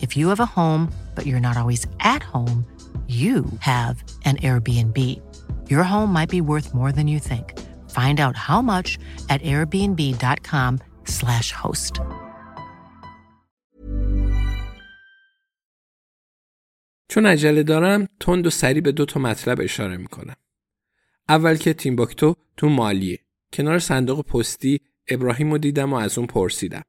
If you have a home, but you're not always at home, you have an Airbnb. Your home might be worth more than you think. Find out how much at airbnb.com/slash host. چون عجله دارم تند و سری به دو تا مطلب اشاره می‌کنم. اول که تیمباکتو تو مالیه. کنار صندوق پستی ابراهیم رو دیدم و از اون پرسیدم.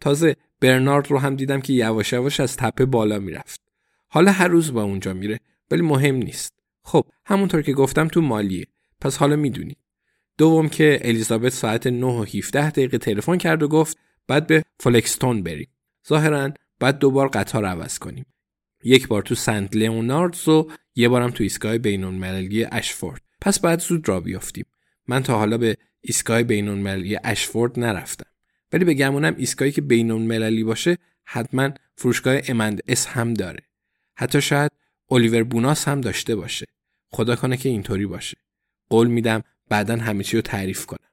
تازه برنارد رو هم دیدم که یواش یواش از تپه بالا می‌رفت. حالا هر روز با اونجا میره ولی مهم نیست. خب همونطور که گفتم تو مالیه. پس حالا می‌دونی. دوم که الیزابت ساعت 9 و 17 دقیقه تلفن کرد و گفت بعد به فلکستون بریم. ظاهرا بعد دوبار قطار عوض کنیم. یک بار تو سنت لئوناردز و یه بارم تو ایستگاه بین‌المللی اشفورد. پس بعد زود را بیافتیم. من تا حالا به ایستگاه بین‌المللی اشفورد نرفتم. ولی به گمونم ایستگاهی که بین‌المللی باشه حتما فروشگاه امند اس هم داره. حتی شاید الیور بوناس هم داشته باشه. خدا کنه که اینطوری باشه. قول میدم بعدا همه چی رو تعریف کنم.